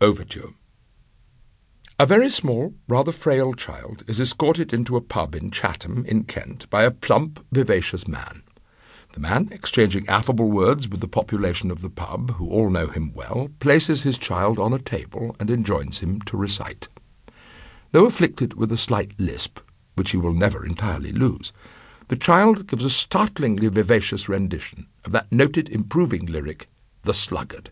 Overture. A very small, rather frail child is escorted into a pub in Chatham, in Kent, by a plump, vivacious man. The man, exchanging affable words with the population of the pub, who all know him well, places his child on a table and enjoins him to recite. Though afflicted with a slight lisp, which he will never entirely lose, the child gives a startlingly vivacious rendition of that noted improving lyric, The Sluggard,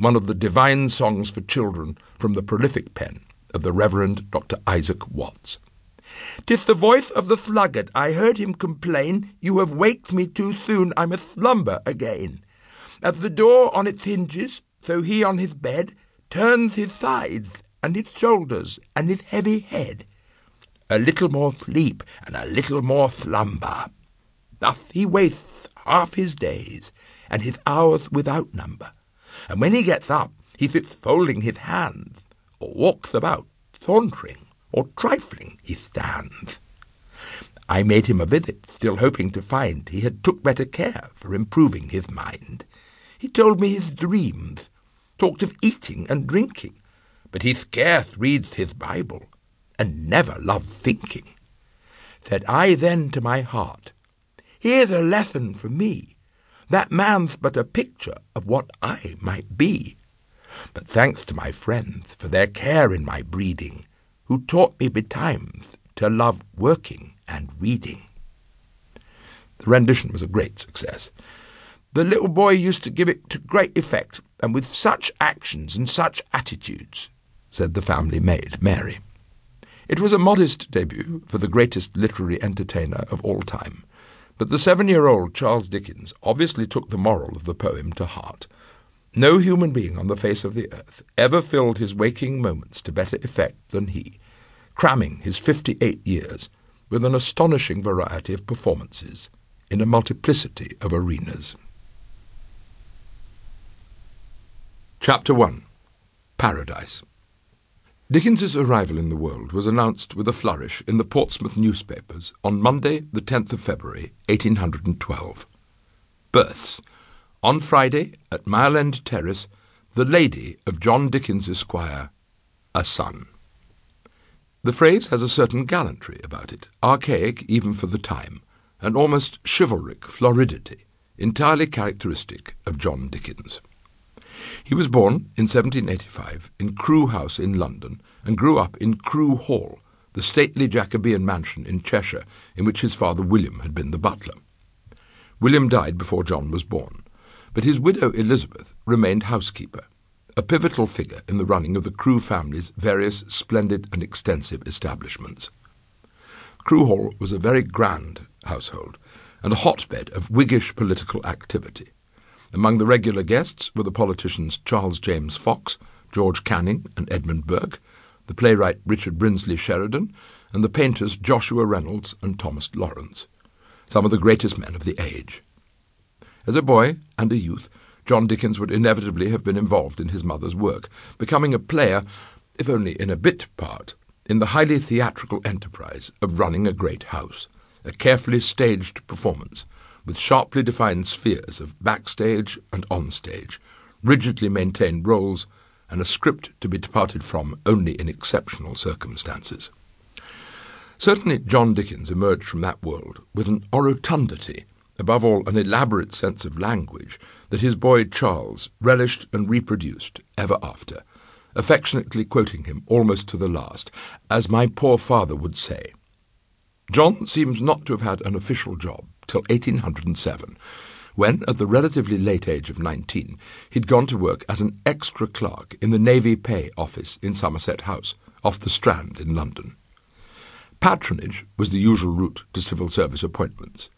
one of the divine songs for children from the prolific pen of the Reverend Dr. Isaac Watts. "'Tis the voice of the sluggard. I heard him complain, You have waked me too soon, I must slumber again. As the door on its hinges, so he on his bed Turns his sides, and his shoulders, and his heavy head. A little more sleep, and a little more slumber. Thus he wastes half his days, and his hours without number. And when he gets up, he sits folding his hands, or walks about, sauntering, or trifling, he stands. I made him a visit, still hoping to find he had took better care for improving his mind. He told me his dreams, talked of eating and drinking, but he scarce reads his Bible, and never loved thinking. Said I then to my heart, Here's a lesson for me. That man's but a picture of what I might be. But thanks to my friends for their care in my breeding, who taught me betimes to love working and reading. The rendition was a great success. The little boy used to give it to great effect, and with such actions and such attitudes, said the family maid, Mary. It was a modest debut for the greatest literary entertainer of all time, but the seven year old Charles Dickens obviously took the moral of the poem to heart no human being on the face of the earth ever filled his waking moments to better effect than he, cramming his fifty eight years with an astonishing variety of performances in a multiplicity of arenas. Chapter 1 Paradise Dickens's arrival in the world was announced with a flourish in the Portsmouth newspapers on Monday, the 10th of February, 1812. Births on Friday, at Mile End Terrace, the lady of John Dickens, Esquire, a son. The phrase has a certain gallantry about it, archaic even for the time, an almost chivalric floridity, entirely characteristic of John Dickens. He was born in 1785 in Crewe House in London and grew up in Crewe Hall, the stately Jacobean mansion in Cheshire in which his father William had been the butler. William died before John was born, but his widow Elizabeth remained housekeeper, a pivotal figure in the running of the Crewe family's various splendid and extensive establishments. Crewe Hall was a very grand household and a hotbed of Whiggish political activity. Among the regular guests were the politicians Charles James Fox, George Canning, and Edmund Burke, the playwright Richard Brinsley Sheridan, and the painters Joshua Reynolds and Thomas Lawrence, some of the greatest men of the age. As a boy and a youth, John Dickens would inevitably have been involved in his mother's work, becoming a player, if only in a bit part, in the highly theatrical enterprise of running a great house, a carefully staged performance, with sharply defined spheres of backstage and onstage, rigidly maintained roles, and a script to be departed from only in exceptional circumstances. Certainly John Dickens emerged from that world with an orotundity above all, an elaborate sense of language that his boy Charles relished and reproduced ever after, affectionately quoting him almost to the last, as my poor father would say. John seems not to have had an official job till 1807, when, at the relatively late age of nineteen, he'd gone to work as an extra clerk in the Navy Pay Office in Somerset House, off the Strand in London. Patronage was the usual route to civil service appointments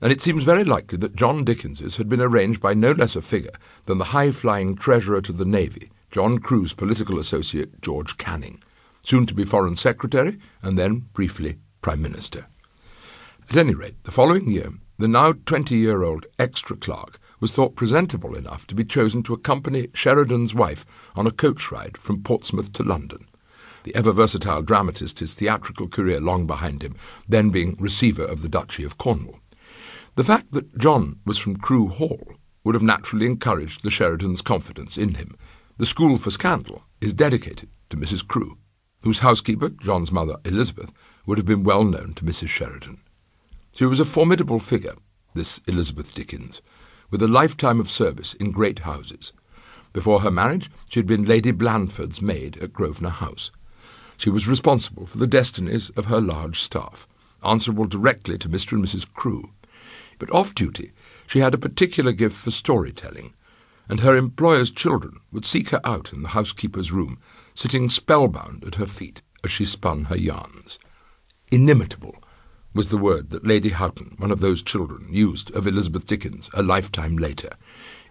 and it seems very likely that John Dickens's had been arranged by no less a figure than the high-flying Treasurer to the Navy, John Crewe's political associate George Canning, soon to be Foreign Secretary and then, briefly, Prime Minister. At any rate, the following year, the now 20-year-old extra clerk was thought presentable enough to be chosen to accompany Sheridan's wife on a coach ride from Portsmouth to London. The ever versatile dramatist, his theatrical career long behind him, then being receiver of the Duchy of Cornwall. The fact that John was from Crewe Hall would have naturally encouraged the Sheridans' confidence in him, The School for Scandal is dedicated to Mrs. Crewe, whose housekeeper, John's mother, Elizabeth, would have been well known to Mrs. Sheridan. She was a formidable figure, this Elizabeth Dickens, with a lifetime of service in great houses. Before her marriage, she had been Lady Blandford's maid at Grosvenor House. She was responsible for the destinies of her large staff, answerable directly to Mr. and Mrs. Crewe. But off duty, she had a particular gift for storytelling, and her employer's children would seek her out in the housekeeper's room, sitting spellbound at her feet as she spun her yarns. Inimitable was the word that Lady Houghton, one of those children, used of Elizabeth Dickens a lifetime later,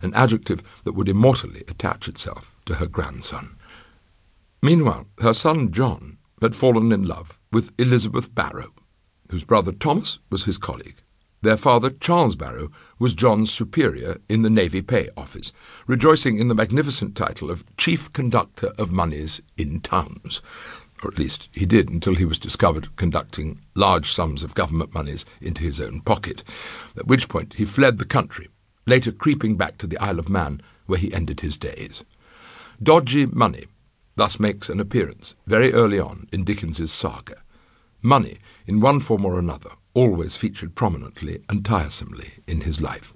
an adjective that would immortally attach itself to her grandson. Meanwhile, her son John had fallen in love with Elizabeth Barrow, whose brother Thomas was his colleague. Their father, Charles Barrow, was John's superior in the Navy Pay Office, rejoicing in the magnificent title of Chief Conductor of Moneys in Towns. Or at least he did until he was discovered conducting large sums of government moneys into his own pocket, at which point he fled the country, later creeping back to the Isle of Man, where he ended his days. Dodgy money thus makes an appearance very early on in Dickens's saga. Money, in one form or another, always featured prominently and tiresomely in his life.